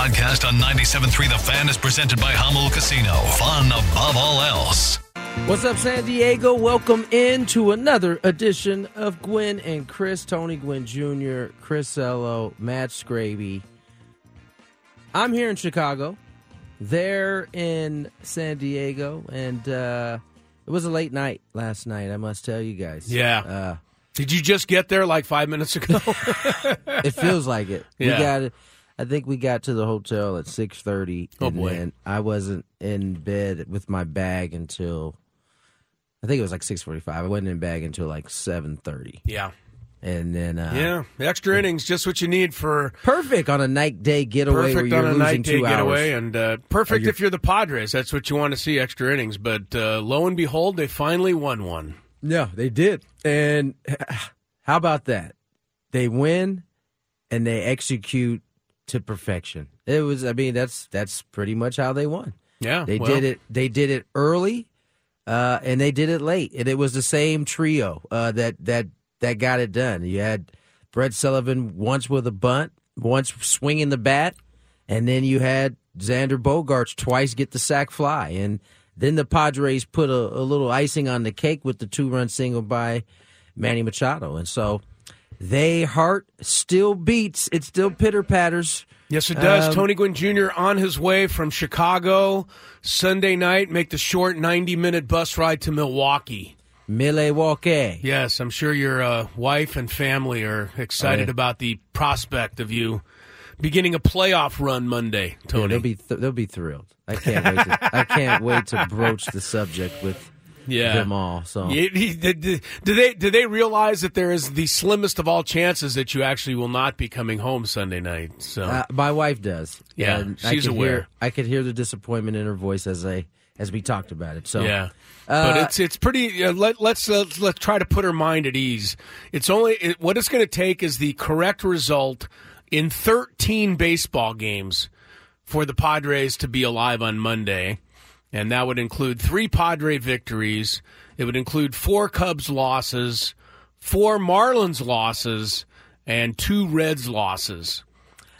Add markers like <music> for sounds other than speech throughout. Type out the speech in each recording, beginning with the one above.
This podcast on 97.3 The Fan is presented by Jamul Casino. Fun above all else. What's up, San Diego? Welcome into another edition of Gwynn and Chris, Tony Gwynn Jr., Chris Ello, Matt Scraby. I'm here in Chicago. They're in San Diego, and uh, it was a late night last night. I must tell you guys. Yeah. Uh, Did you just get there like five minutes ago? <laughs> it feels like it. Yeah. We got. I think we got to the hotel at six thirty. Oh, and boy. I wasn't in bed with my bag until I think it was like six forty five. I wasn't in bag until like seven thirty, yeah. and then uh, Yeah. The extra innings, just what you need for perfect on a night day getaway perfect on a night day getaway, hours. and uh, perfect you're- if you're the Padres. That's what you want to see, extra innings. But uh, lo and behold, they finally won one. Yeah, they did. And how about that? They win and they execute to perfection. It was I mean that's that's pretty much how they won. Yeah. They well, did it they did it early uh, and they did it late. And it was the same trio uh, that that that got it done. You had Brett Sullivan once with a bunt, once swinging the bat, and then you had Xander Bogaerts twice get the sac fly, and then the Padres put a, a little icing on the cake with the two-run single by Manny Machado, and so they heart still beats. It still pitter patters. Yes, it does. Um, Tony Gwynn Jr. on his way from Chicago Sunday night. Make the short 90 minute bus ride to Milwaukee. Milwaukee. Yes, I'm sure your uh, wife and family are excited Oh, yeah. about the prospect of you beginning a playoff run Monday, Yeah, Tony. they'll be th- they'll be thrilled. I can't wait. To, I can't wait to broach the subject with yeah. them all. So do, they do they realize that there is the slimmest of all chances that you actually will not be coming home Sunday night? So uh, my wife does. Yeah, And I she's could aware. Hear, I could hear the disappointment in her voice as I as we talked about it. So yeah, Uh, but it's it's pretty. Uh, let, let's uh, let's try to put her mind at ease. It's only it, what it's going to take is the correct result in 13 baseball games for the Padres to be alive on Monday, and that would include three Padre victories. It would include four Cubs losses, four Marlins losses, and two Reds losses.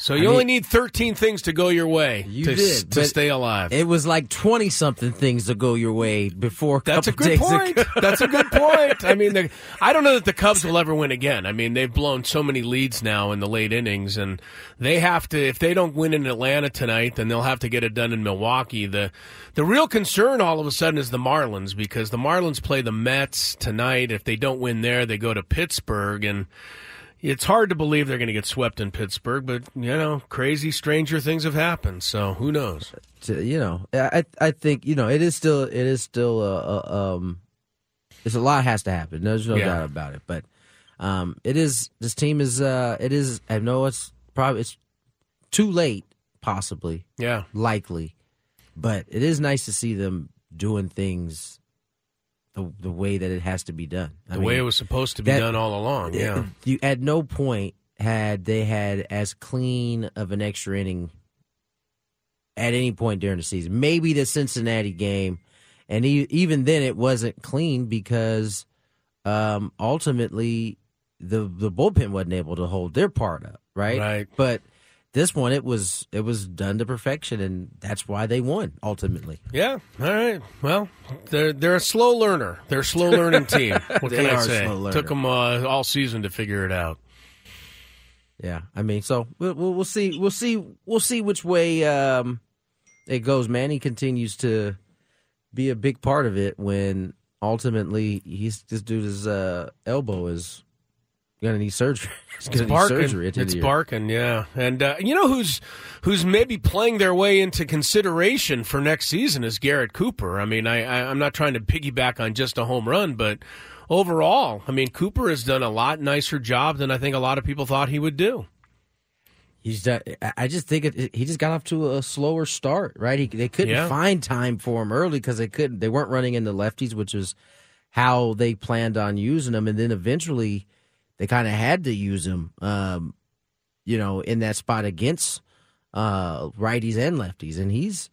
So you I only mean- need 13 things to go your way You to, did, to stay alive. It was like twenty something things to go your way before. A That's a good days point. ago. <laughs> That's a good point. I mean, the, <laughs> I don't know that the Cubs will ever win again. I mean, they've blown so many leads now in the late innings, and they have to. If they don't win in Atlanta tonight, then they'll have to get it done in Milwaukee. the The real concern all of a sudden is the Marlins because the Marlins play the Mets tonight. If they don't win there, they go to Pittsburgh, and it's hard to believe they're going to get swept in Pittsburgh. But you know, crazy, stranger things have happened. So who knows? you know, I I think you know it is still it is still a, a um, there's a lot has to happen. There's no Yeah. doubt about it. But um, it is this team is uh, it is I know it's probably it's too late, possibly, Yeah. likely, but it is nice to see them doing things the the way that it has to be done. I The mean, way it was supposed to be that- done all along. Yeah. you at no point had they had as clean of an extra inning at any point during the season. Maybe the Cincinnati game, and e- even then it wasn't clean because um, ultimately the the bullpen wasn't able to hold their part up, right? Right. But this one, it was it was done to perfection, and that's why they won ultimately. Yeah. All right. Well, they're they're a slow learner. They're a slow learning <laughs> team. What can I say? Took them uh, all season to figure it out. yeah. I mean, so we'll, we'll, we'll see. We'll see. We'll see which way um, it goes. Manny continues to be a big part of it when ultimately he's this dude's uh, elbow is gonna need surgery. <laughs> It's gonna barking. surgery. at It's barking, yeah. And uh, you know who's who's maybe playing their way into consideration for next season is Garrett Cooper. I mean, I, I I'm not trying to piggyback on just a home run, but overall, I mean, Cooper has done a lot nicer job than I think a lot of people thought he would do. He's done, I- I just think it, he just got off to a slower start, right? He, they couldn't Yeah. find time for him early because they couldn't. They weren't running into lefties, which is how they planned on using him. And then eventually, they kind of had to use him, um, you know, in that spot against uh, righties and lefties. And he's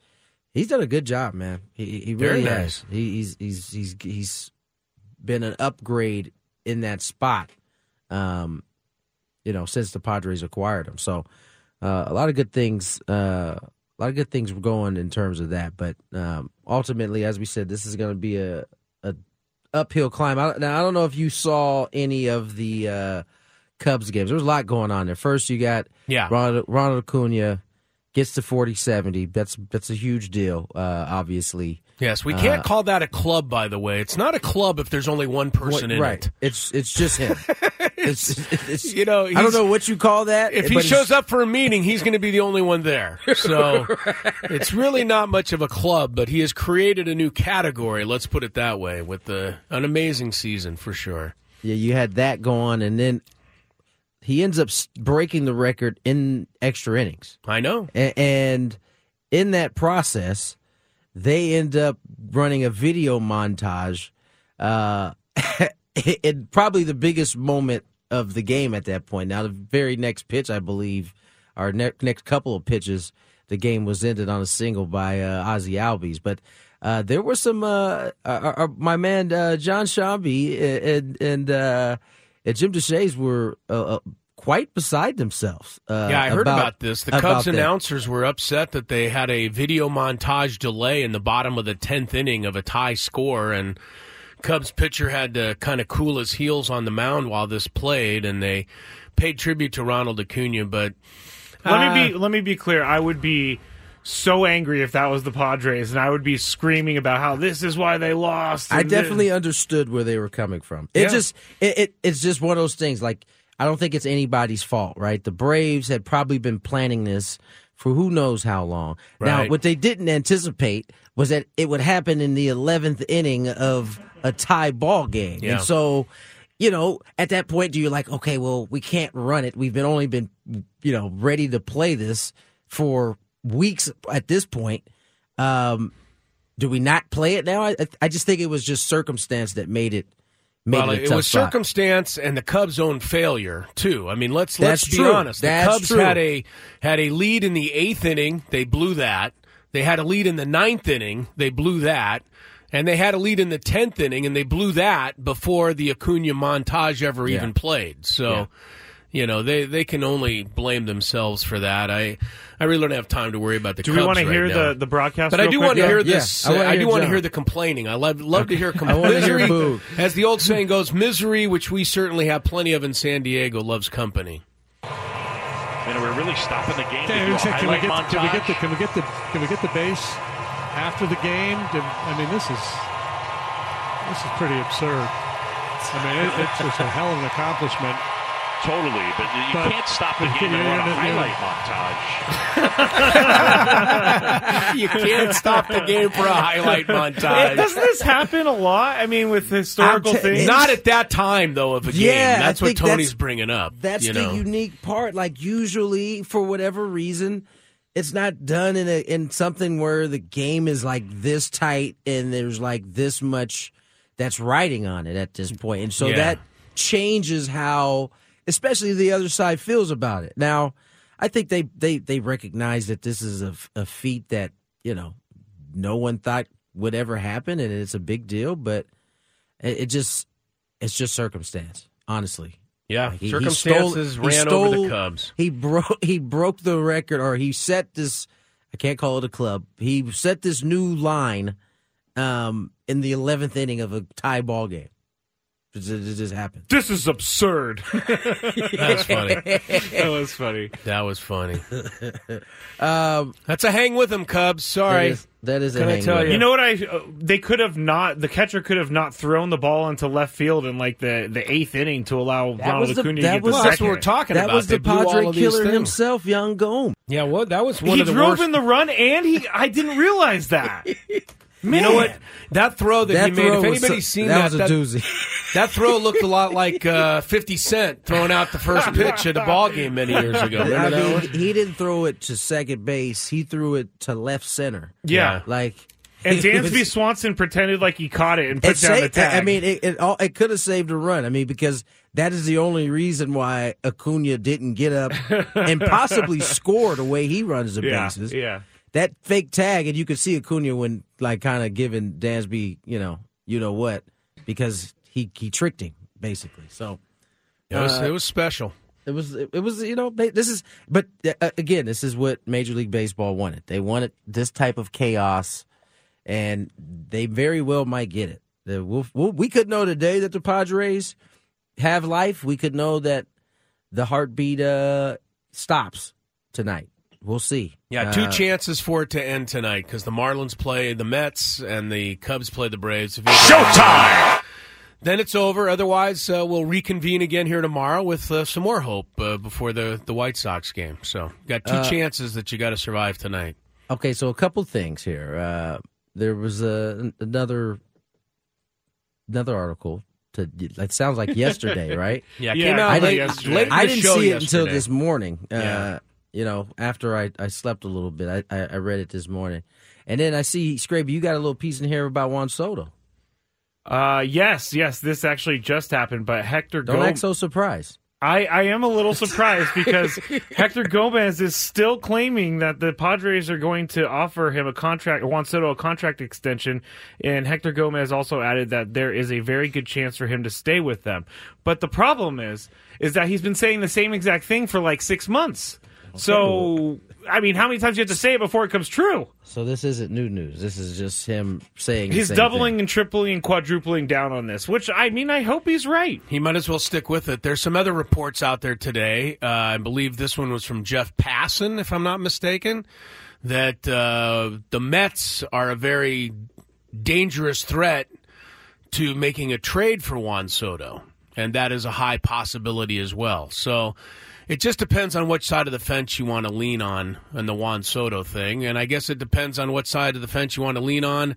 he's done a good job, man. He, he Very really nice. has. He, he's he's he's he's been an upgrade in that spot. Um, you know, since the Padres acquired him. So uh, a lot of good things, uh, a lot of good things were going in terms of that. But um, ultimately, as we said, this is going to be a, a uphill climb. I, now I don't know if you saw any of the uh, Cubs games. There was a lot going on there. First, you got Yeah. Ronald, Ronald Acuna gets to 40-70. That's that's a huge deal. Uh, obviously, Yes, we can't Uh, call that a club, by the way. It's not a club if there's only one person in right? it. It's it's just him. <laughs> it's, it's, You know, I don't know what you call that. If he shows up for a meeting, he's going to be the only one there. <laughs> So it's really not much of a club, but he has created a new category. Let's put it that way. With the an amazing season for sure. Yeah, you had that going, and then he ends up breaking the record in extra innings. I know. A- and in that process, they end up running a video montage. Uh, <laughs> it, probably the biggest moment of the game at that point. Now, the very next pitch, I believe, our ne- next couple of pitches, the game was ended on a single by uh, Ozzie Albies. But uh, there were some. Uh, uh, uh, my man uh, Jon Sciambi and and uh, and Jim Deshaies were uh, uh, quite beside themselves. Uh, Yeah, I heard about, this. The about Cubs that. announcers were upset that they had a video montage delay in the bottom of the 10th inning of a tie score, and Cubs pitcher had to kind of cool his heels on the mound while this played, and they paid tribute to Ronald Acuna. But Let me uh, be let me be clear. I would be so angry if that was the Padres, and I would be screaming about how this is why they lost. I and definitely understood where they were coming from. It Yeah. just it, it it's just one of those things. Like I don't think it's anybody's fault, right? The Braves had probably been planning this for who knows how long. Now, what they didn't anticipate was that it would happen in the eleventh inning of a tie ball game, Yeah. and so. You know, at that point, do you like, okay, well, we can't run it. We've been only been, you know, ready to play this for weeks at this point. Um, do we not play it now? I, I just think it was just circumstance that made it made well, it it was spot. circumstance and the Cubs' own failure too. I mean, let's That's let's be true. honest. The That's Cubs true. had a had a lead in the eighth inning. They blew that. They had a lead in the ninth inning. They blew that. And they had a lead in the tenth inning, and they blew that before the Acuna montage ever Yeah. even played. So, Yeah. You know, they, they can only blame themselves for that. I I really don't have time to worry about the Do Cubs we want to hear now. the, the broadcast? But I do quick? want to Yeah, hear yeah. this. I wanna I, hear do want to hear the complaining. I love love to hear <laughs> I wanna hear misery. As the old saying goes, misery, which we certainly have plenty of in San Diego, loves company. You know, we're really stopping the game Can, to do a can we get, can we get the can we get the can we get the base after the game? To- I mean, this is this is pretty absurd. I mean, it, it's just a hell of an accomplishment. Totally, but you But- can't stop the game and you're run a gonna- highlight montage. <laughs> you can't <laughs> stop the game for a highlight <laughs> Hey, montage. doesn't this happen a lot? I mean, with historical t- things. Not at that time, though, of a game. Yeah, I That's what Tony's that's- bringing up. That's you the unique part. Like usually, for whatever reason, it's not done in a in something where the game is like this tight and there's like this much that's riding on it at this point, and so Yeah. that changes how, especially the other side feels about it. Now, I think they they they recognize that this is a, a feat that you know no one thought would ever happen, and it's a big deal, but it, it just it's just circumstance, honestly. yeah, Like, he- he circumstances stole- he ran over the Cubs. He broke <laughs> he broke the record, or he set this. I can't call it a club. He set this new line um, in the eleventh inning of a tie ball game. It just, happened. This is absurd. <laughs> That's funny. that was funny. That was funny. <laughs> Um, That's a hang with them, Cubs. Sorry. That is, that is a Can I hang tell with you? You know what I? Uh, they could have not. The catcher could have not thrown the ball into left field in like the, the eighth inning to allow Ronald was the- Acuna to get was- the Well, that's second. what we're talking That about. was the They blew all Padre killer things. himself, Yan Gomes. Yeah, well, that was one he of the drove worst. in the run, and he. I didn't realize that. <laughs> You know what? That throw that, That he made. If anybody's so- seen that that, was a doozy. <laughs> that throw looked a lot like uh, Fifty Cent throwing out the first pitch at a ball game many years ago. Remember I that mean, one? he didn't throw it to second base. He threw it to left center. Yeah. Like And <laughs> it was- Dansby Swanson pretended like he caught it and put it down the tag. I mean, it it, all- it could have saved a run. I mean, because that is the only reason why Acuna didn't get up <laughs> and possibly score the way he runs the yeah, bases. yeah. That fake tag, and you could see Acuna when like kind of giving Dansby, you know, you know what, because he he tricked him basically. So It was, uh, it was special. it was it was you know they- this is but uh, again this is what Major League Baseball wanted. They wanted this type of chaos, and they very well might get it. The- we'll- we'll- we could know today that the Padres have life. We could know that the heartbeat uh, stops tonight. We'll see. Yeah, two Uh, chances for it to end tonight because the Marlins play the Mets and the Cubs play the Braves. If Showtime! Then it's over. Otherwise, uh, we'll reconvene again here tomorrow with uh, some more hope uh, before the, the White Sox game. So, got two Uh, chances that you got to survive tonight. Okay, so a couple things here. Uh, there was a, another another article. To it sounds like yesterday, <laughs> right? Yeah, it Yeah, came out I late, didn't- yesterday. late I didn't see it until this morning. Uh, Yeah. You know, after I, I slept a little bit, I, I, I read it this morning, and then I see Scrape. You got a little piece in here about Juan Soto. Uh, yes, yes, this actually just happened, but Hector Don't Gomez. act so surprised. I, I am a little surprised because <laughs> Hector Gomez is still claiming that the Padres are going to offer him a contract, Juan Soto a contract extension, and Hector Gomez also added that there is a very good chance for him to stay with them. But the problem is, is that he's been saying the same exact thing for like six months. So, I mean, how many times do you have to say it before it comes true? So this isn't new news. This is just him saying the He's same doubling thing. and tripling and quadrupling down on this, which I mean, I hope he's right. He might as well stick with it. There's some other reports out there today. Uh, I believe this one was from Jeff Passan, if I'm not mistaken, that uh, the Mets are a very dangerous threat to making a trade for Juan Soto, and that is a high possibility as well. So it just depends on which side of the fence you want to lean on in the Juan Soto thing, and I guess it depends on what side of the fence you want to lean on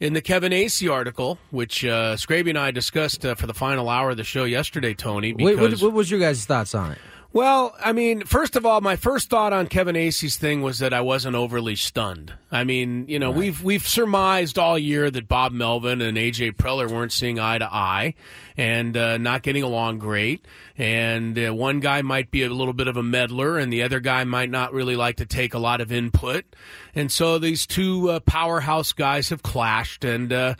in the Kevin Acee article, which uh, Scraby and I discussed uh, for the final hour of the show yesterday, Tony. Wait, what, what was your guys' thoughts on it? Well, I mean, first of all, my first thought on Kevin Acee's thing was that I wasn't overly stunned. I mean, you know, we've we've surmised all year that Bob Melvin and AJ Preller weren't seeing eye to eye and uh, not getting along great. And uh, one guy might be a little bit of a meddler, and the other guy might not really like to take a lot of input. And so these two uh, powerhouse guys have clashed, and.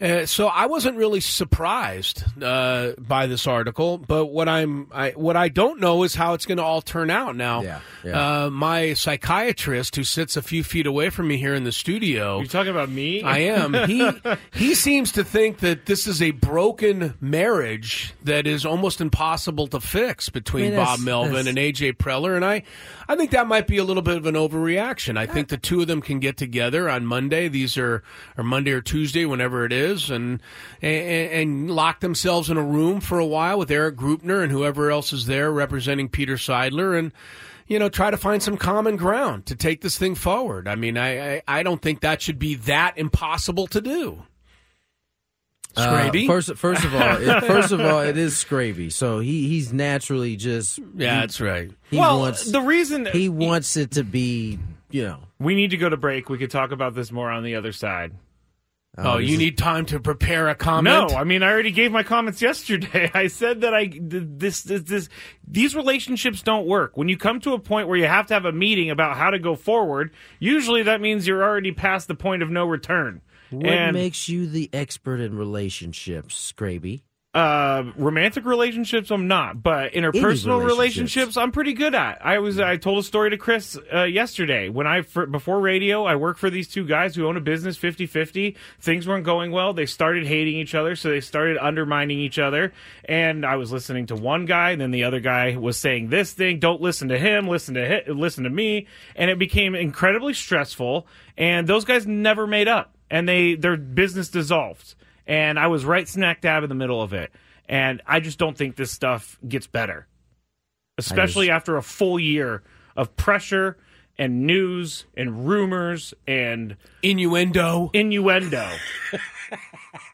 Uh, so I wasn't really surprised uh, by this article, but what I'm I, what I don't know is how it's going to all turn out. Now, Yeah, yeah. Uh, my psychiatrist, who sits a few feet away from me here in the studio, You talking about me? I am. He <laughs> he seems to think that this is a broken marriage that is almost impossible to fix between I mean, Bob Melvin and AJ Preller, and I I think that might be a little bit of an overreaction. I think the two of them can get together on Monday. These are or Monday or Tuesday, whenever it is, and and, and lock themselves in a room for a while with Erik Greupner and whoever else is there representing Peter Seidler and you know, try to find some common ground to take this thing forward. I mean, I, I, I don't think that should be that impossible to do. Uh, first, first of all, it, first of all, <laughs> it is Scraby, so he he's naturally just yeah, that's right. he well, wants the reason he wants it to be, you know. we need to go to break. We could talk about this more on the other side. Uh, oh, you need time to prepare a comment? No, I mean I already gave my comments yesterday. <laughs> I said that I this, this this these relationships don't work. When you come to a point where you have to have a meeting about how to go forward, usually that means you're already past the point of no return. What and makes you the expert in relationships, Scraby? Uh, romantic relationships, I'm not, but interpersonal relationships. relationships, I'm pretty good at. I was, I told a story to Chris uh, yesterday when I for, before radio, I worked for these two guys who own a business 50-50. Things weren't going well. They started hating each other, so they started undermining each other. And I was listening to one guy, and then the other guy was saying this thing. Don't listen to him. Listen to listen to me. And it became incredibly stressful. And those guys never made up, and they their business dissolved and I was right smack dab in the middle of it. And I just don't think this stuff gets better, especially after a full year of pressure and news and rumors and innuendo. Innuendo. <laughs>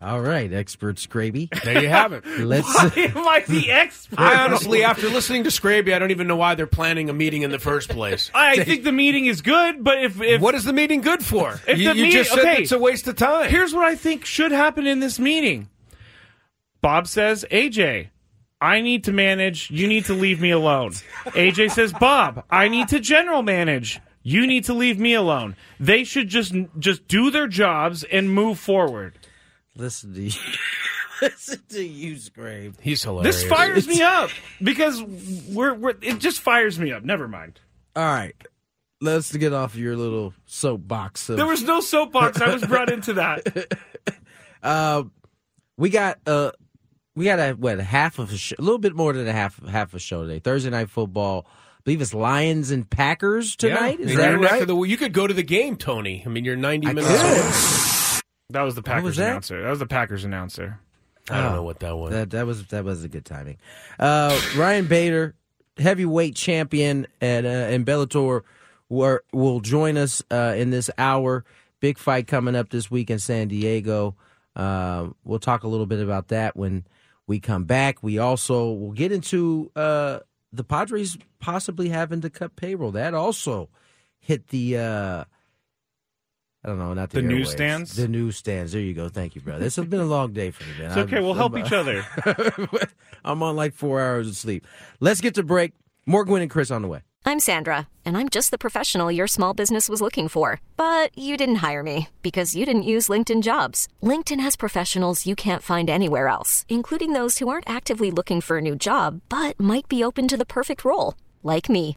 All right, expert Scraby. There you have it. <laughs> Let's. Why am I the expert? I honestly, after listening to Scraby, I don't even know why they're planning a meeting in the first place. <laughs> I think the meeting is good, but if, if what is the meeting good for? If you the you meet- just said okay. it's a waste of time. Here's what I think should happen in this meeting. Bob says, AJ, I need to manage. You need to leave me alone. <laughs> AJ says, Bob, I need to general manage. You need to leave me alone. They should just just do their jobs and move forward. Listen to you. <laughs> Listen to you, Scrape. He's hilarious. This fires me up because we're, we're it just fires me up. Never mind. All right. Let's get off your little soapbox. Of, There was no soapbox. I was brought into that. <laughs> Uh, we got uh, we got a what a half of a show, a little bit more than a half half a show today. Thursday night football. I believe it's Lions and Packers tonight. Yeah. Is that right? the- you could go to the game, Tony. I mean, you're 90 I minutes could. away. <laughs> That was the Packers was that? announcer. That was the Packers announcer. I don't Oh, know what that was. That that was that was a good timing. Uh, Ryan Bader, heavyweight champion at uh, in Bellator, were, will join us uh, in this hour. Big fight coming up this week in San Diego. Uh, we'll talk a little bit about that when we come back. We also will get into uh, the Padres possibly having to cut payroll. That also hit the. I don't know, not the, The airwaves. newsstands? The newsstands. There you go. Thank you, brother. This has been a long day for me, man. It's okay. We'll help each other. <laughs> I'm on like four hours of sleep. Let's get to break. More Gwynn and Chris on the way. I'm Sandra, and I'm just the professional your small business was looking for. But you didn't hire me because you didn't use LinkedIn jobs. LinkedIn has professionals you can't find anywhere else, including those who aren't actively looking for a new job but might be open to the perfect role, like me.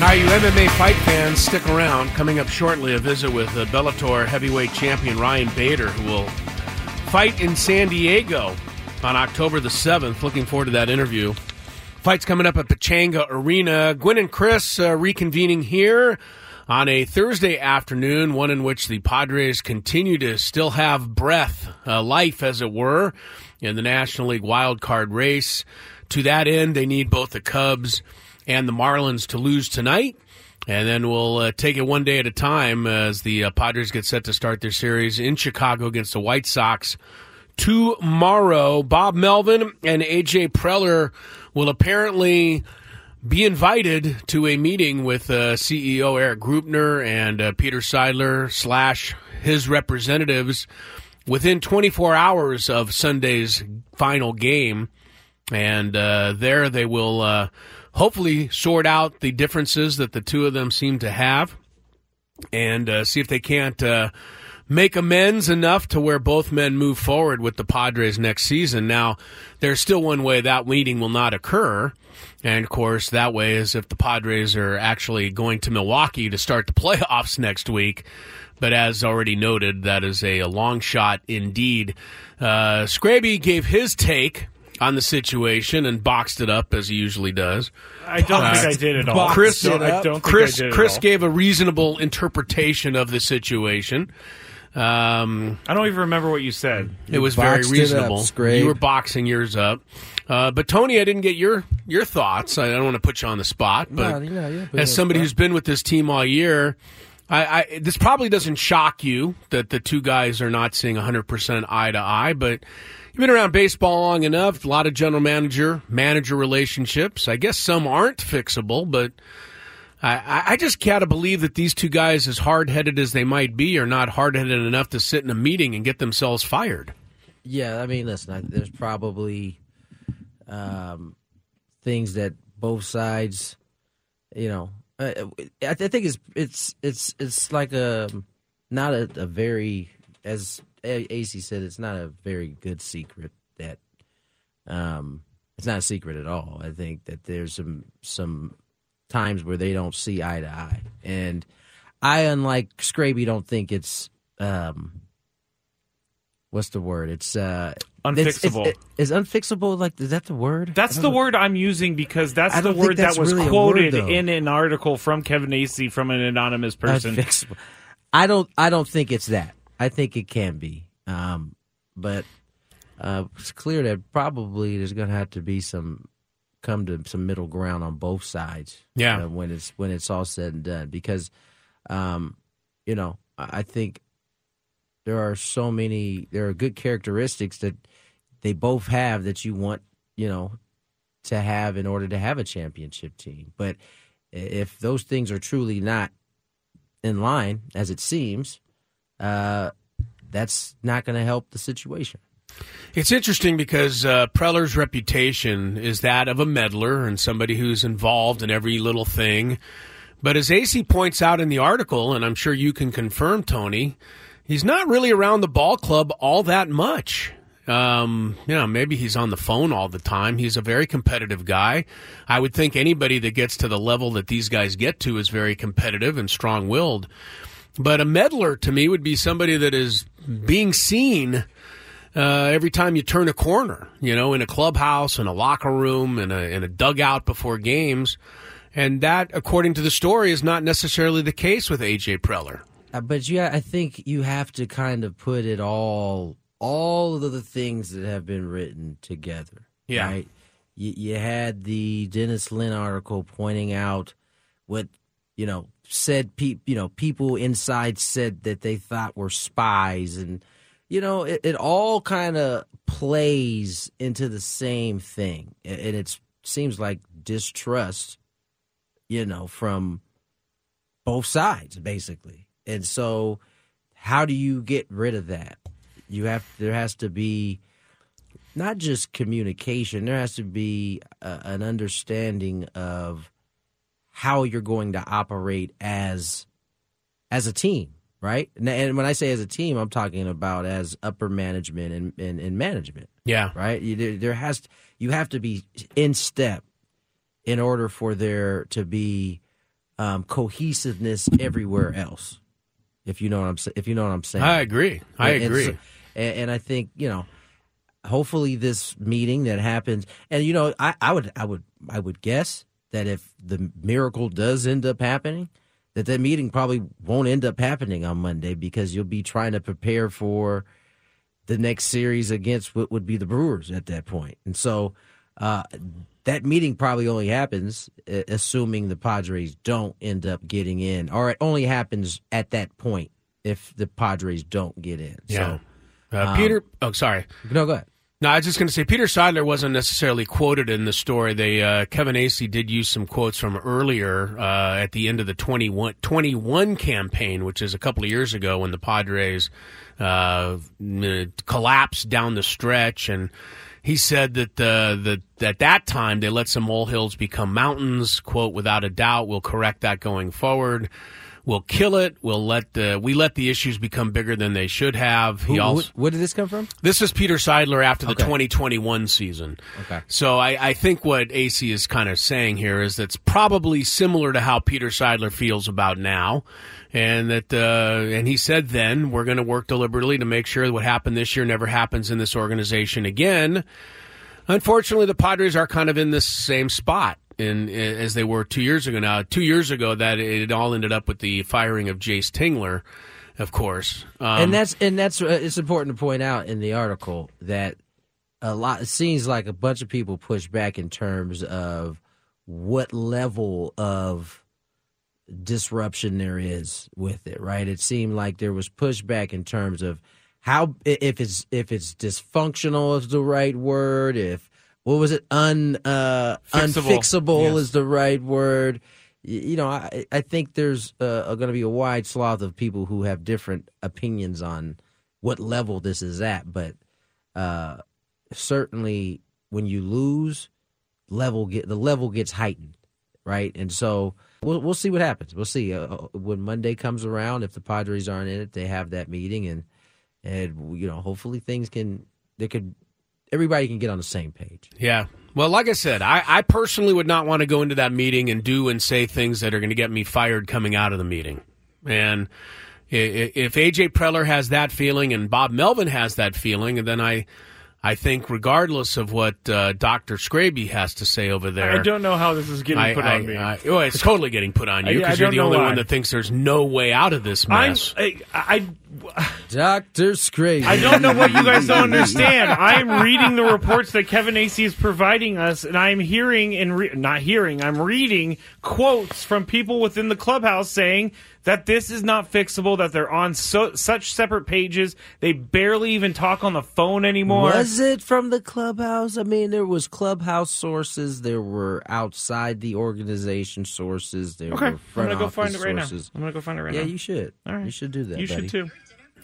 Right, you MMA fight fans, stick around. Coming up shortly, a visit with uh, Bellator heavyweight champion Ryan Bader, who will fight in San Diego on October the 7th. Looking forward to that interview. Fight's coming up at Pechanga Arena. Gwynn and Chris uh, reconvening here on a Thursday afternoon, one in which the Padres continue to still have breath, uh, life as it were, in the National League wild card race. To that end, they need both the Cubs and the Marlins to lose tonight. And then we'll uh, take it one day at a time as the uh, Padres get set to start their series in Chicago against the White Sox tomorrow. Bob Melvin and AJ Preller will apparently be invited to a meeting with uh, CEO Erik Greupner and uh, Peter Seidler slash his representatives within 24 hours of Sunday's final game. And uh, there they will uh, hopefully sort out the differences that the two of them seem to have and uh, see if they can't uh, make amends enough to where both men move forward with the Padres next season. Now, there's still one way that meeting will not occur. And of course, that way is if the Padres are actually going to Milwaukee to start the <laughs> playoffs next week. But as already noted, that is a, long shot indeed. Uh, Scraby gave his take on the situation and boxed it up as he usually does. I don't Uh, think I did at all. Chris, I don't think Chris, I did Chris all. gave a reasonable interpretation of the situation. Um, I don't even remember what you said. it was very boxed it up, reasonable. You were boxing yours up, uh, but Tony, I didn't get your your thoughts. I don't want to put you on the spot, but No, you yeah, as somebody who's been with this team all year, I, I this probably doesn't shock you that the two guys are not seeing 100 percent eye to eye, but. You've been around baseball long enough, a lot of general manager, manager relationships. I guess some aren't fixable, but I- I, just gotta believe that these two guys, as hard headed as they might be, are not hard headed enough to sit in a meeting and get themselves fired. Yeah, I mean, listen, I, there's probably um, things that both sides, you know, I, I think it's it's it's it's like a not a, a very as Acee said, it's not a very good secret that um, it's not a secret at all. I think that there's some some times where they don't see eye to eye, and I, unlike Scraby, don't think it's um, what's the word? It's uh, Unfixable. It's, it's unfixable. Like, is that the word? That's the don't- word I'm using because that's the word that's that was really quoted word, in an article from Kevin Acee from an anonymous person. Unfixable. I don't. I don't think it's that. I think it can be, um, but uh, it's clear that probably there's going to have to be some come to some middle ground on both sides. Yeah. uh, when it's when it's all said and done, because um, you know I I think there are so many. There are good characteristics that they both have that you want. You know to have in order to have a championship team. But if those things are truly not in line, as it seems, uh, that's not going to help the situation. It's interesting because uh, Preller's reputation is that of a meddler and somebody who's involved in every little thing. But as Acee points out in the article, and I'm sure you can confirm, Tony, he's not really around the ball club all that much. Um, you know, maybe he's on the phone all the time. He's a very competitive guy. I would think anybody that gets to the level that these guys get to is very competitive and strong willed. But a meddler to me would be somebody that is being seen uh, every time you turn a corner, you know, in a clubhouse, in a locker room, in a, in a dugout before games. And that, according to the story, is not necessarily the case with A.J. Preller. Uh, but yeah, I think you have to kind of put it all, all of the things that have been written together. Yeah. Right? You, you had the Dennis Lin article pointing out what you know said. Pe- you know, people inside said that they thought were spies, and you know, it, it all kind of plays into the same thing, and it seems like distrust. You know, from both sides basically. And so how do you get rid of that? You have there has to be not just communication, there has to be an understanding of how you're going to operate as as a team, right? And- And when I say as a team, I'm talking about as upper management and, and, and management. Yeah. Right? You, there, has you have to be in step in order for there to be um, cohesiveness everywhere else. If you know what I'm if you know what I'm saying, I agree. I And- agree. so- and, and I think you know, hopefully this meeting that happens, and you know, I, I would I would I would guess that if the miracle does end up happening, that that meeting probably won't end up happening on Monday because you'll be trying to prepare for the next series against what would be the Brewers at that point. And so uh, that meeting probably only happens uh, assuming the Padres don't end up getting in, or it only happens at that point if the Padres don't get in. Yeah. So, Uh, um, Peter, oh, sorry. No, go ahead. No, I was just going to say Peter Seidler wasn't necessarily quoted in the story. They uh, Kevin Acee did use some quotes from earlier uh, at the end of the 21, 21 campaign, which is a couple of years ago when the Padres uh, collapsed down the stretch, and he said that uh, the at that time they let some molehills become mountains. "Quote: Without a doubt, we'll correct that going forward." We'll kill it. We'll let the we let the issues become bigger than they should have. He Who- also wh- where did this come from? this is Peter Seidler after the Okay. 2021 season. Okay. So I, I think what Acee is kind of saying here is that's probably similar to how Peter Seidler feels about now, and that uh, and he said then we're going to work deliberately to make sure that what happened this year never happens in this organization again. Unfortunately, the Padres are kind of in this same spot in as they were two years ago. Now, two years ago, that it all ended up with the firing of Jayce Tingler, of course. Um, and that's and that's uh, it's important to point out in the article that a lot it seems like a bunch of people push back in terms of what level of disruption there is with it right it seemed like there was pushback in terms of how if it's if it's dysfunctional is the right word if what was it un uh Fixable. unfixable Yes. is the right word you know i i think there's uh, going to be a wide swath of people who have different opinions on what level this is at but uh certainly when you lose level get the level gets heightened right and so we'll we'll see what happens we'll see uh, when monday comes around if the padres aren't in it they have that meeting and and you know hopefully things can they could everybody can get on the same page Yeah. Well, like I said, I, I personally would not want to go into that meeting and do and say things that are going to get me fired coming out of the meeting. And i- i- if AJ Preller has that feeling and Bob Melvin has that feeling, and then I, I think regardless of what uh, Doctor Scraby has to say over there, I don't know how this is getting I- put I- on me. I- well, it's totally getting put on you I- I because you're the only why. one that thinks there's no way out of this mess. I, I, Dr. Scraby. I don't know what you guys don't <laughs> understand. I am reading the reports that Kevin Acee is providing us, and I'm hearing and re- not hearing. I'm reading quotes from people within the clubhouse saying that this is not fixable. That they're on so such separate pages. They barely even talk on the phone anymore. Was it from the clubhouse? I mean, there was clubhouse sources. There were outside the organization sources. There Okay, were I'm front gonna go find it right now. sources. I'm gonna go find it right yeah, now. you should. All right. You should do that. You buddy. should too.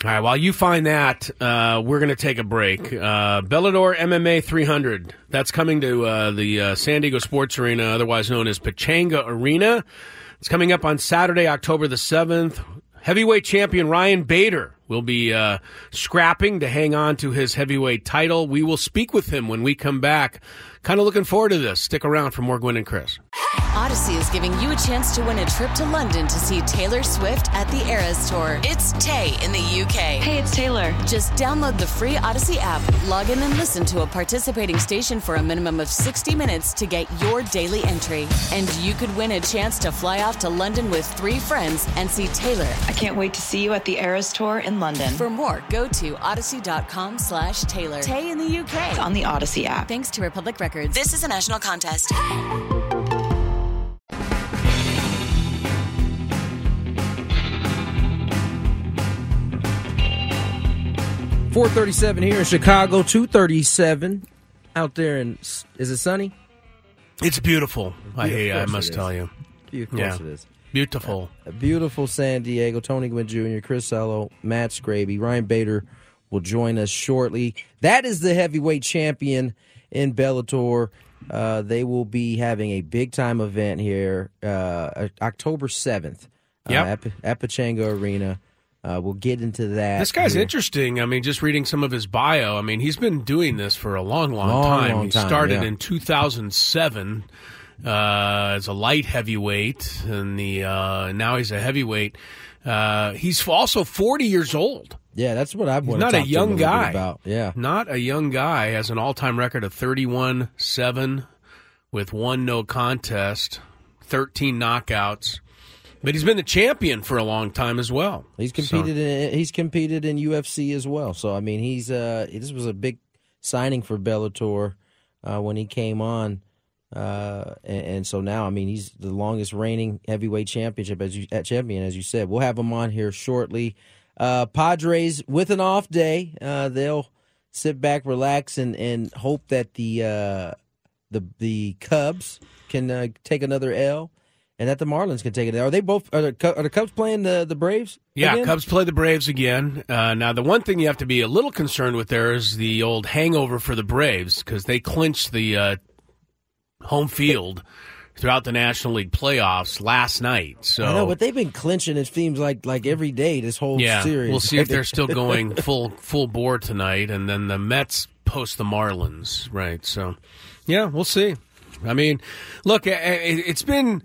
All right, while you find that, uh, we're going to take a break. Uh, Bellator MMA 300. That's coming to uh, the uh, San Diego Sports Arena, otherwise known as Pechanga Arena. It's coming up on Saturday, October the 7th. Heavyweight champion Ryan Bader will be uh, scrapping to hang on to his heavyweight title. We will speak with him when we come back. Kind of looking forward to this. Stick around for more Gwynn and Chris. Audacy is giving you a chance to win a trip to London to see Taylor Swift at the Eras Tour. It's Tay in the UK. Hey, it's Taylor. Just download the free Audacy app, log in and listen to a participating station for a minimum of 60 minutes to get your daily entry. And you could win a chance to fly off to London with three friends and see Taylor. I can't wait to see you at the Eras Tour in London. For more, go to audacy.com slash Taylor. Tay in the UK. It's on the Audacy app. Thanks to Republic Records. This is a national contest. 437 here in Chicago, 237 out there and is it sunny? It's beautiful. I, Of hate, I must tell you. Of course Yeah. it is. Beautiful. A beautiful San Diego. Tony Gwynn Jr., Chris Ello, Matt Scraby, Ryan Bader will join us shortly. That is the heavyweight champion in Bellator. Uh, they will be having a big time event here uh, October 7th uh, Yep. at, at Pechanga Arena. Uh, we'll get into that. This guy's here. interesting. I mean, just reading some of his bio. I mean, he's been doing this for a long, long, Long, time. long he time, started yeah. in 2007 uh, as a light heavyweight, and the uh, now he's a heavyweight. Uh, he's also 40 years old. Yeah, that's what I He's want not a young a guy. about. Yeah. Not a young guy. Has an all-time record of 31-7 with one no contest, 13 knockouts. But he's been the champion for a long time as well. He's So- competed in he's competed in UFC as well. So I mean, he's uh this was a big signing for Bellator uh, when he came on, uh, and, and so now I mean he's the longest reigning heavyweight championship as you at champion as you said. We'll have him on here shortly. Uh, Padres with an off day, uh, they'll sit back, relax, and and hope that the uh, the the Cubs can uh, take another L. And that the Marlins can take it. Are they both? Are the, are the Cubs playing the the Braves? Yeah, again? Cubs play the Braves again. Uh, now, the one thing you have to be a little concerned with there is the old hangover for the Braves because they clinched the uh, home field throughout the National League playoffs last night. So I know, but they've been clinching. It seems like like every day this whole yeah, series. we'll see if they're still going <laughs> full full bore tonight, and then the Mets post the Marlins, right? So, yeah, we'll see. I mean, look, it- it's been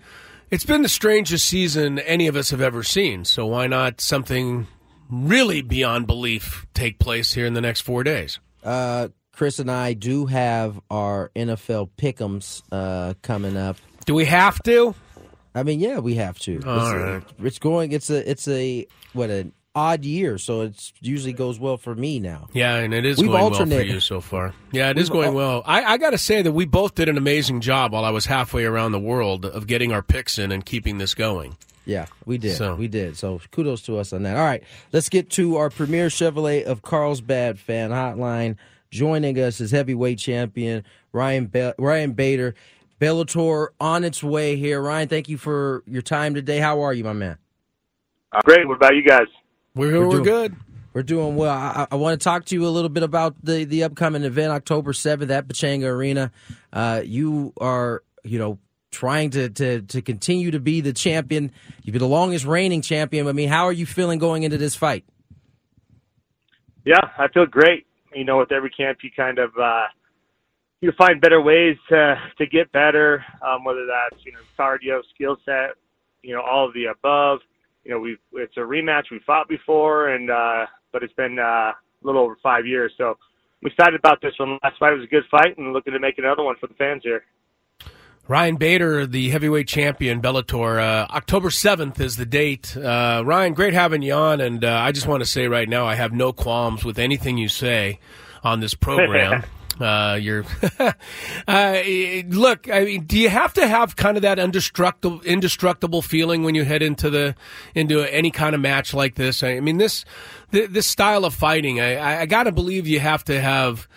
it's been the strangest season any of us have ever seen. So why not something really beyond belief take place here in the next four days? Uh, Chris and I do have our NFL pick'ems uh, coming up. Do we have to? I mean, yeah, we have to. All it's, right. it's going. It's a. It's a what an odd year. So it's usually goes well for me now. Yeah, and it is We've going well alternated. for you so far. Yeah, it is We've going al- well. I, I got to say that we both did an amazing job while I was halfway around the world of getting our picks in and keeping this going. Yeah, we did. So- We did. So kudos to us on that. All right, let's get to our premier Chevrolet of Carlsbad fan hotline. Joining us is heavyweight champion Ryan Be- Ryan Bader. Bellator on its way here. Ryan, thank you for your time today. How are you, my man? Uh, great. What about you guys? We're, we're, doing- good. We're doing well. I, I want to talk to you a little bit about the, the upcoming event, October 7th at Pechanga Arena. Uh, you are, you know, trying to, to, to continue to be the champion. You've been the longest reigning champion. I mean, how are you feeling going into this fight? Yeah, I feel great. You know, with every camp, you kind of uh, you find better ways to to get better. Um, whether that's you know cardio, skill set, you know, all of the above. You know, we've it's a rematch. We fought before, and uh, but it's been uh, a little over five years. So I'm excited about this one. Last fight was a good fight, and looking to make another one for the fans here. Ryan Bader, the heavyweight champion, Bellator. Uh, October 7th is the date. Uh, Ryan, great having you on. And uh, I just want to say right now, I have no qualms with anything you say on this <laughs> program. Uh, you're, <laughs> uh, look, I mean, do you have to have kind of that indestructible, indestructible feeling when you head into the, into any kind of match like this? I mean, this, this style of fighting, I, I, gotta believe you have to have,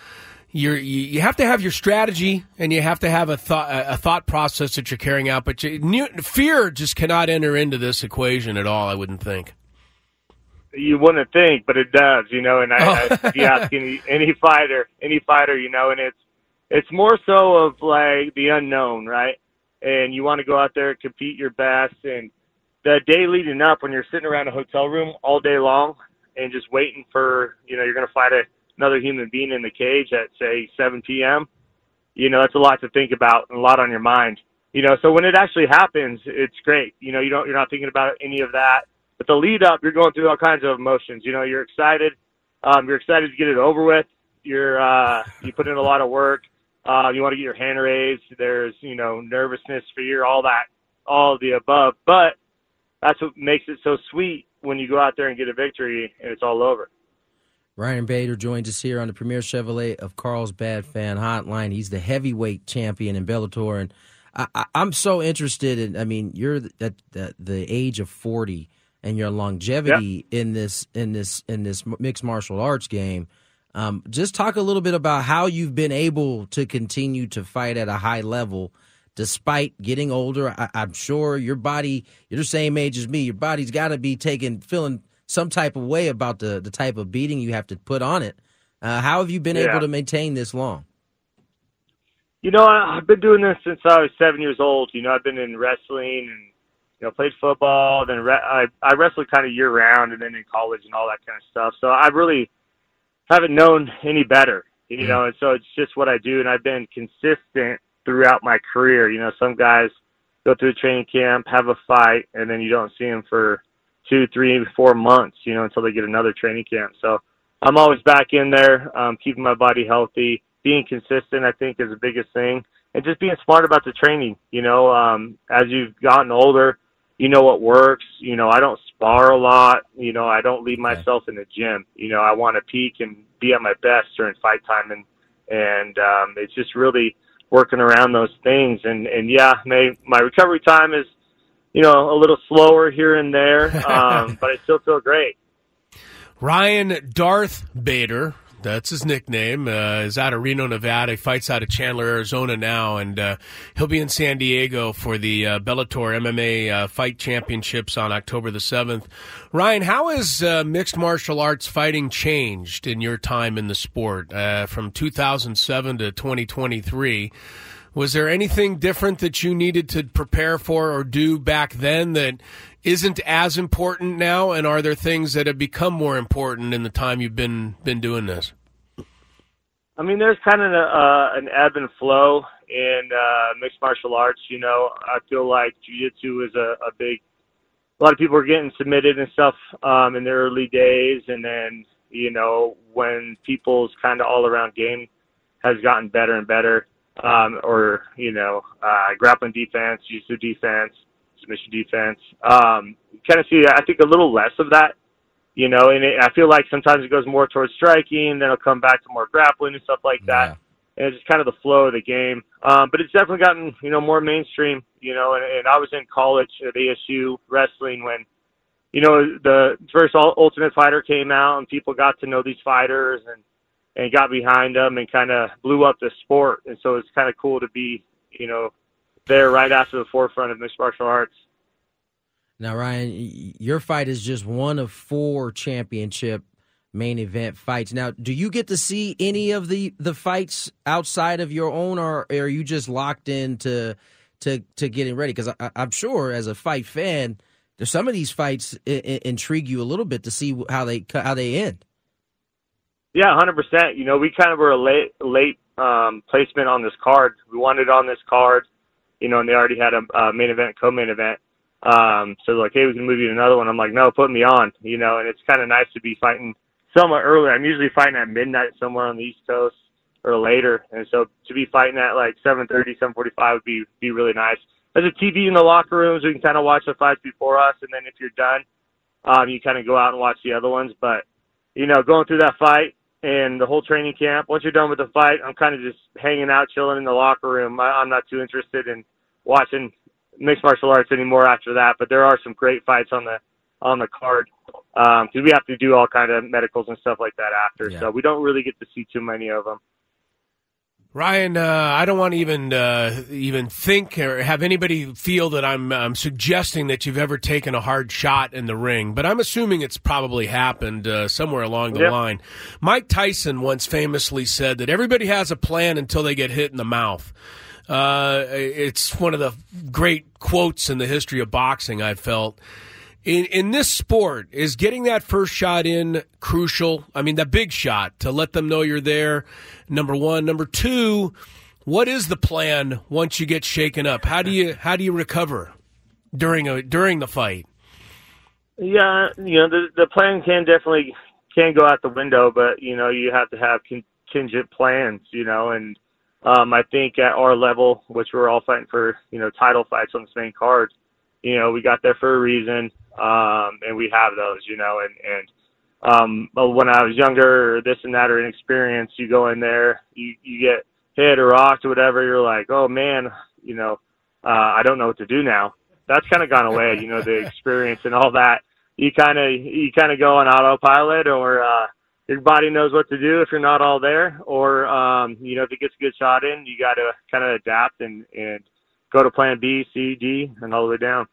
you're, you you have to have your strategy and you have to have a thought a thought process that you're carrying out. But you, fear just cannot enter into this equation at all. I wouldn't think. You wouldn't think, but it does, you know. And I, Oh. I if you ask any any fighter, any fighter, you know, and it's it's more so of like the unknown, right? And you want to go out there, and compete your best, and the day leading up, when you're sitting around a hotel room all day long and just waiting for, you know, you're going to fight a, another human being in the cage at say 7 p.m. You know, that's a lot to think about and a lot on your mind. You know, so when it actually happens, it's great. You know, you don't, you're not thinking about any of that. But the lead up, you're going through all kinds of emotions. You know, you're excited. Um, you're excited to get it over with. You're, uh, you put in a lot of work. Uh, you want to get your hand raised. There's, you know, nervousness, fear, all that, all the above. But that's what makes it so sweet when you go out there and get a victory and it's all over. Ryan Bader joins us here on the Premier Chevrolet of Carlsbad Fan Hotline. He's the heavyweight champion in Bellator, and I, I'm so interested in. I mean, you're at the, the age of 40, and your longevity in this in this in this mixed martial arts game. Um, just talk a little bit about how you've been able to continue to fight at a high level despite getting older. I, I'm sure your body, you're the same age as me. Your body's got to be taking, feeling some type of way about the, the type of beating you have to put on it. Uh, how have you been Yeah. able to maintain this long? You know, I've been doing this since I was seven years old. You know, I've been in wrestling and you know played football. Then re- I I wrestled kind of year round, and then in college and all that kind of stuff. So I really haven't known any better. You know, and so it's just what I do, and I've been consistent throughout my career. You know, some guys go through a training camp, have a fight, and then you don't see them for two, three, four months. You know, until they get another training camp. So I'm always back in there, um, keeping my body healthy, being consistent. I think is the biggest thing, and just being smart about the training. You know, um, as you've gotten older, you know what works. You know, I don't spar a lot. You know, I don't leave myself in the gym. You know, I want to peak and be at my best during fight time, and and um, it's just really working around those things. And and yeah, my my recovery time is, you know, a little slower here and there, <laughs> um, but I still feel great. Ryan Darth Bader, that's his nickname, uh, is out of Reno, Nevada. He fights out of Chandler, Arizona now, and uh, he'll be in San Diego for the uh, Bellator MMA uh, Fight Championships on October the 7th. Ryan, how has uh, mixed martial arts fighting changed in your time in the sport uh, from 2007 to 2023? Was there anything different that you needed to prepare for or do back then that isn't as important now? And are there things that have become more important in the time you've been been doing this? I mean, there's kind of a, uh, an ebb and flow in uh, mixed martial arts. You know, I feel like jiu-jitsu is a, a big. A lot of people are getting submitted and stuff um, in the early days, and then you know when people's kind of all-around game has gotten better and better, um, or you know, uh, grappling defense, jiu-jitsu defense, submission defense. Um, kind of see, I think, a little less of that you know, and it, I feel like sometimes it goes more towards striking, then it'll come back to more grappling and stuff like that. And it's just kind of the flow of the game. Um, but it's definitely gotten, you know, more mainstream, you know, and, and I was in college at ASU wrestling when, you know, the first Ultimate Fighter came out and people got to know these fighters and, and got behind them and kind of blew up the sport. And so it's kind of cool to be, you know, there right after the forefront of mixed martial arts. Now, Ryan, your fight is just one of four championship main event fights. Now, do you get to see any of the the fights outside of your own, or are you just locked into to to getting ready? Because I'm sure, as a fight fan, some of these fights I- I- intrigue you a little bit to see how they how they end. Yeah, hundred percent. You know, we kind of were a late late um, placement on this card. We wanted on this card, you know, and they already had a, a main event, co-main event. Um, so like, hey, we can move you to another one. I'm like, no, put me on, you know, and it's kind of nice to be fighting somewhat earlier. I'm usually fighting at midnight somewhere on the East Coast or later. And so to be fighting at like 7:30, 7:45 would be be really nice. There's a TV in the locker rooms. We can kind of watch the fights before us, and then if you're done, um, you kind of go out and watch the other ones. But you know, going through that fight and the whole training camp, once you're done with the fight, I'm kind of just hanging out, chilling in the locker room. I, I'm not too interested in watching mixed martial arts anymore after that. But there are some great fights on the on the card because um, we have to do all kind of medicals and stuff like that after. Yeah. So we don't really get to see too many of them. Ryan, uh, I don't want to even uh, even think or have anybody feel that I'm I'm suggesting that you've ever taken a hard shot in the ring, but I'm assuming it's probably happened uh, somewhere along the Yep. line. Mike Tyson once famously said that everybody has a plan until they get hit in the mouth. Uh, it's one of the great quotes in the history of boxing. I felt in in this sport is getting that first shot in crucial. I mean, the big shot to let them know you're there. Number one, number two. What is the plan once you get shaken up? How do you how do you recover during a during the fight? Yeah, you know the the plan can definitely can go out the window, but you know you have to have contingent plans. You know, and um, I think at our level, which we're all fighting for, you know, title fights on this main card, you know, we got there for a reason, um, and we have those. You know, and and um, but when I was younger, or this and that, or inexperienced, you go in there, you you get hit or rocked or whatever, you're like, oh man, you know, uh, I don't know what to do now. That's kind of gone away, you know, the <laughs> experience and all that. You kind of you kind of go on autopilot, or uh, your body knows what to do if you're not all there, or um, you know, if it gets a good shot in, you got to kind of adapt and and go to plan B, C, D, and all the way down.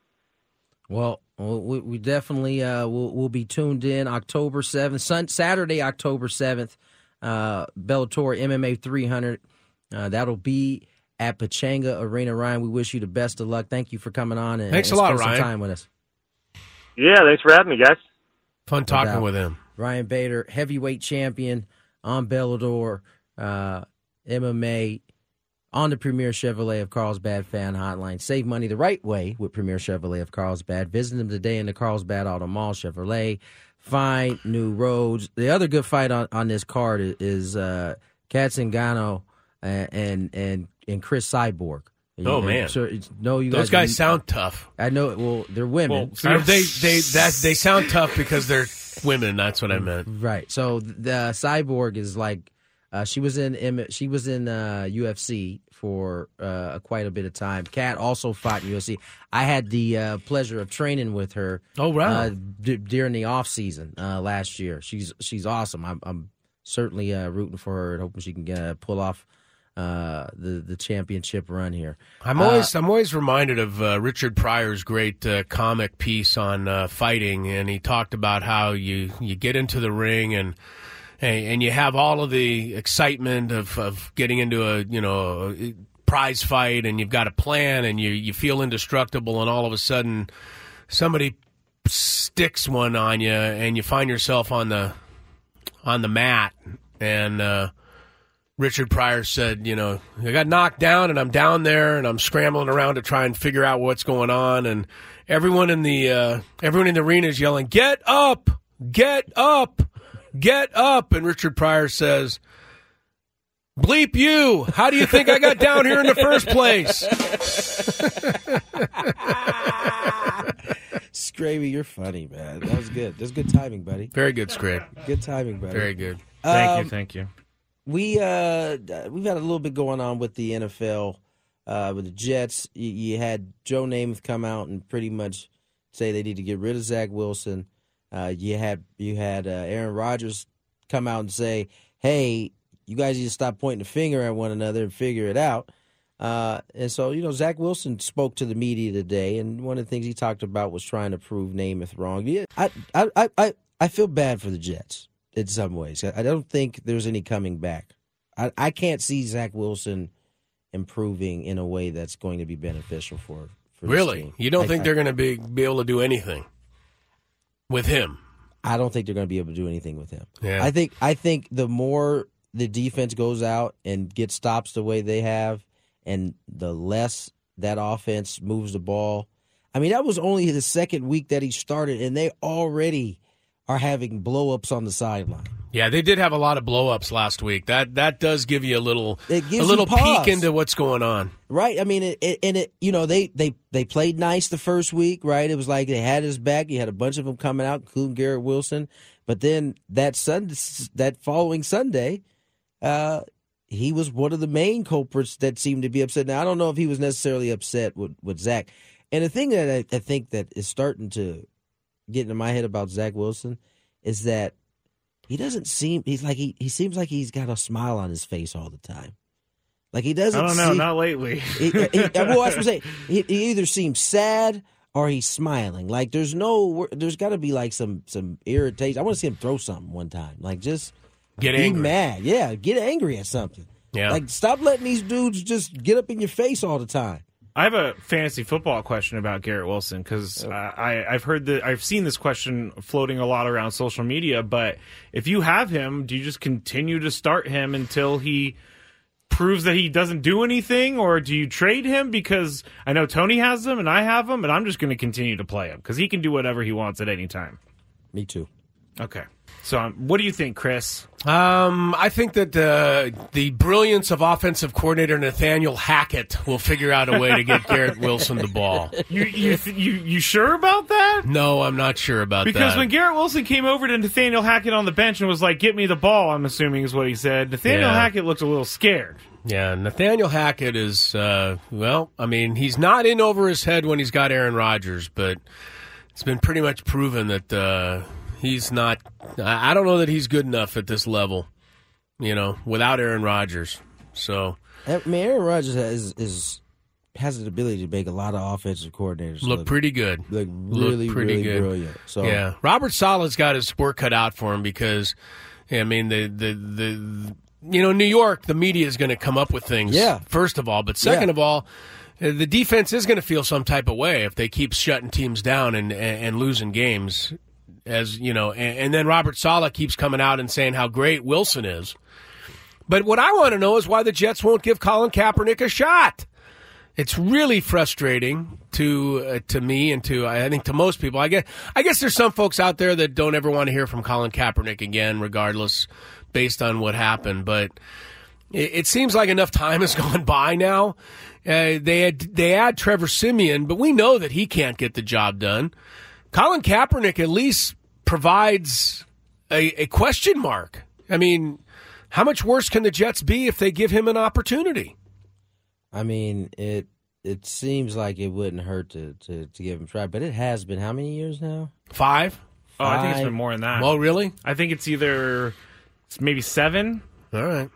Well, well, we, we definitely uh, will will be tuned in October seventh, Sun, Saturday, October seventh, uh, Bellator MMA 300. Uh, that'll be at Pechanga Arena. Ryan, we wish you the best of luck. Thank you for coming on and, Thanks and a lot, spend some Ryan. time with us. Yeah, thanks for having me, guys. Fun talking doubt. with him. Ryan Bader, heavyweight champion on Bellator, uh, MMA, on the Premier Chevrolet of Carlsbad fan hotline. Save money the right way with Premier Chevrolet of Carlsbad. Visit them today in the Carlsbad Auto Mall Chevrolet. Find new roads. The other good fight on, on this card is, is uh, Kat Zingano and, and and and Cris Cyborg. Oh, man. so it's- no, you Those guys guys sound tough. I know. Well, they're women. Or they they that they sound tough because they're women. That's what I meant. Right. So the cyborg is like uh, she was in M- she was in uh, UFC for uh, quite a bit of time. Kat also fought in UFC. I had the uh, pleasure of training with her. Oh, wow. Uh, d- during the off season uh, last year, she's she's awesome. I'm, I'm certainly uh, rooting for her and hoping she can uh, pull off uh, the the championship run here. I'm Uh, always I'm always reminded of uh, Richard Pryor's great uh, comic piece on uh, fighting, and he talked about how you you get into the ring and and, and you have all of the excitement of, of getting into a you know prize fight and you've got a plan and you you feel indestructible and all of a sudden somebody sticks one on you and you find yourself on the on the mat and uh, Richard Pryor said, you know, I got knocked down and I'm down there and I'm scrambling around to try and figure out what's going on and everyone in the uh, everyone in the arena is yelling, "Get up! Get up! Get up!" And Richard Pryor says, "Bleep you! How do you think I got down here in the first place?" <laughs> Scraby, you're funny, man. That was good. That's good timing, buddy. Very good, Scrape. Good timing, buddy. Very good. Thank Um, you, thank you. We uh we've had a little bit going on with the NFL uh with the Jets. You, you had Joe Namath come out and pretty much say they need to get rid of Zach Wilson. Uh, you had you had uh, Aaron Rodgers come out and say, "Hey, you guys need to stop pointing the finger at one another and figure it out." Uh, and so, you know, Zach Wilson spoke to the media today, and one of the things he talked about was trying to prove Namath wrong. Yeah, I, I, I, I, I feel bad for the Jets in some ways. I don't think there's any coming back. I, I can't see Zach Wilson improving in a way that's going to be beneficial for. for Really, you don't I- think they're going to be be able to do anything with him? I don't think they're going to be able to do anything with him. Yeah. I think I think the more the defense goes out and gets stops the way they have, and the less that offense moves the ball. I mean, that was only the second week that he started, and they already are having blowups on the sideline. Yeah, they did have a lot of blowups last week. That that does give you a little It a little peek into what's going on. Right. I mean, it, it, and it, you know, they, they, they played nice the first week, right? It was like they had his back. You had a bunch of them coming out, including Garrett Wilson. But then that Sunday, that following Sunday, uh, he was one of the main culprits that seemed to be upset. Now, I don't know if he was necessarily upset with, with Zach. And the thing that I, I think that is starting to get into my head about Zach Wilson is that he doesn't seem, he's like, he, he seems like he's got a smile on his face all the time. Like he doesn't. I don't know, seem- not lately. <laughs> he, he, well, that's what I'm saying. <laughs> He, he either seems sad or he's smiling. Like there's no, there's got to be like some some irritation. I want to see him throw something one time. Like just Get be angry. mad. Yeah, get angry at something. Yeah. Like stop letting these dudes just get up in your face all the time. I have a fantasy football question about Garrett Wilson because oh. I, I've heard that I've seen this question floating a lot around social media. But if you have him, do you just continue to start him until he proves that he doesn't do anything, or do you trade him? Because I know Tony has him and I have him, and I'm just going to continue to play him because he can do whatever he wants at any time. Me too. Okay. So, um, what do you think, Chris? Um, I think that uh, the brilliance of offensive coordinator Nathaniel Hackett will figure out a way to get Garrett Wilson the ball. You you you, you sure about that? No, I'm not sure about Because that. Because when Garrett Wilson came over to Nathaniel Hackett on the bench and was like, "Get me the ball," I'm assuming is what he said. Nathaniel Yeah. Hackett looked a little scared. Yeah, Nathaniel Hackett is uh, well. I mean, he's not in over his head when he's got Aaron Rodgers, but it's been pretty much proven that uh, he's not. I don't know that he's good enough at this level. You know, without Aaron Rodgers. So I mean, Aaron Rodgers has is has the ability to make a lot of offensive coordinators look pretty good. Look Look really, really brilliant. So yeah, Robert Saleh's got his work cut out for him because, I mean, the the the you know New York, the media is going to come up with things. Yeah. First of all, but second Yeah. of all, uh, the defense is going to feel some type of way if they keep shutting teams down and and, and losing games. As you know, and, and then Robert Saleh keeps coming out and saying how great Wilson is. But what I want to know is why the Jets won't give Colin Kaepernick a shot. It's really frustrating to uh, to me and to I think to most people. I guess I guess there's some folks out there that don't ever want to hear from Colin Kaepernick again, regardless, based on what happened. But it, it seems like enough time has <laughs> gone by now. Uh, they had, they add Trevor Siemian, but we know that he can't get the job done. Colin Kaepernick at least provides a, a question mark. I mean, how much worse can the Jets be if they give him an opportunity? I mean, it it seems like it wouldn't hurt to, to, to give him a try, but it has been how many years now? Five? Oh, I think it's been more than that. Oh, really? I think it's either it's maybe seven. All right.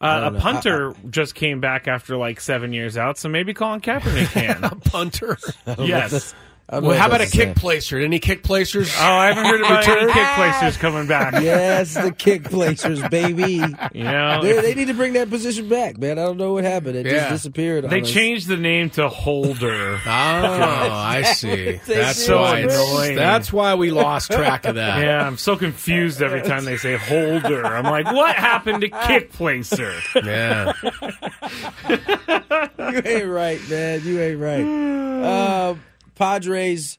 Uh, a don't know. punter just came back after like seven years out, so maybe Colin Kaepernick can. <laughs> a punter. I don't know if yes. That's- I don't know Well, how about a kick placer? Any kick placers? Oh, I haven't heard <laughs> about any Return? kick <laughs> placers coming back. Yes, the kick placers, baby. <laughs> You know, they, they need to bring that position back, man. I don't know what happened. It Yeah. just disappeared. They changed the name to Holder. Oh, I see. That's did. why. Annoying. that's why we lost track of that. Yeah, I'm so confused every time they say Holder. I'm like, what happened to Kick Placer? Yeah. you ain't right, man. You ain't right. Uh, Padres.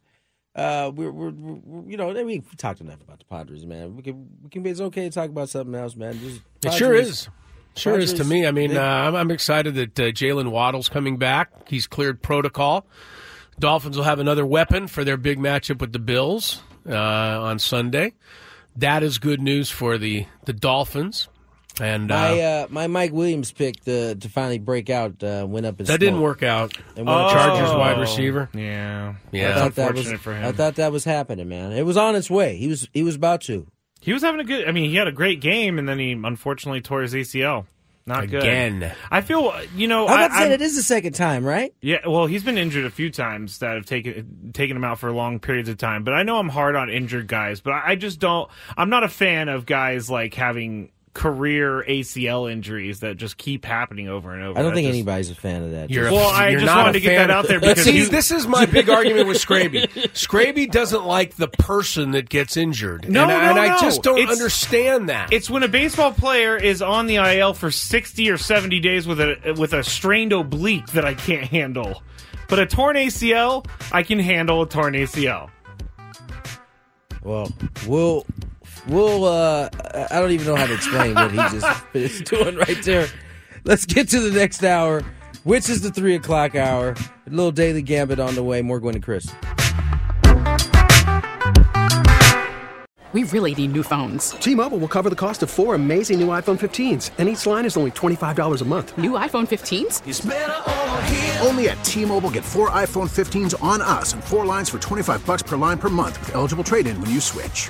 Uh, we're, we're, we're you know we talked enough about the Padres, man. We can we can. be, It's okay to talk about something else, man. Just It sure is. Sure is to me. I mean, they- uh, I'm, I'm excited that uh, Jaylen Waddle's coming back. He's cleared protocol. Dolphins will have another weapon for their big matchup with the Bills uh, on Sunday. That is good news for the the Dolphins. And uh, my uh, my Mike Williams pick to to finally break out uh, went up in that didn't work out. And went up in Chargers wide receiver. Yeah, Yeah. I thought that was for him. I thought that was happening, man. It was on its way. He was he was about to. He was having a good. I mean, he had a great game, and then he unfortunately tore his ACL. Not good. Again. I feel you know. I'm I, about to say I'm- it is the second time, right? Yeah, well, he's been injured a few times that have taken taken him out for long periods of time. But I know I'm hard on injured guys, but I I just don't. I'm not a fan of guys like having career ACL injuries that just keep happening over and over. I don't That think just- anybody's a fan of that. You're Well, I you're just not wanted to get that out there <laughs> because see, you- this is my big argument with Scraby. <laughs> Scraby doesn't like the person that gets injured. No, and, I- no, and I just don't It's- understand that. It's when a baseball player is on the IL for 60 or 70 days with a with a strained oblique that I can't handle. But a torn ACL, I can handle a torn ACL. Well, we'll we'll. Uh, I don't even know how to explain what he just <laughs> is doing right there. Let's get to the next hour, which is the three o'clock hour. A little daily gambit on the way. More going to Chris. We really need new phones. T-Mobile will cover the cost of four amazing new iPhone 15s, and each line is only $25 a month. New iPhone 15s? Only at T-Mobile get four iPhone 15s on us and four lines for 25 bucks per line per month with eligible trade-in when you switch.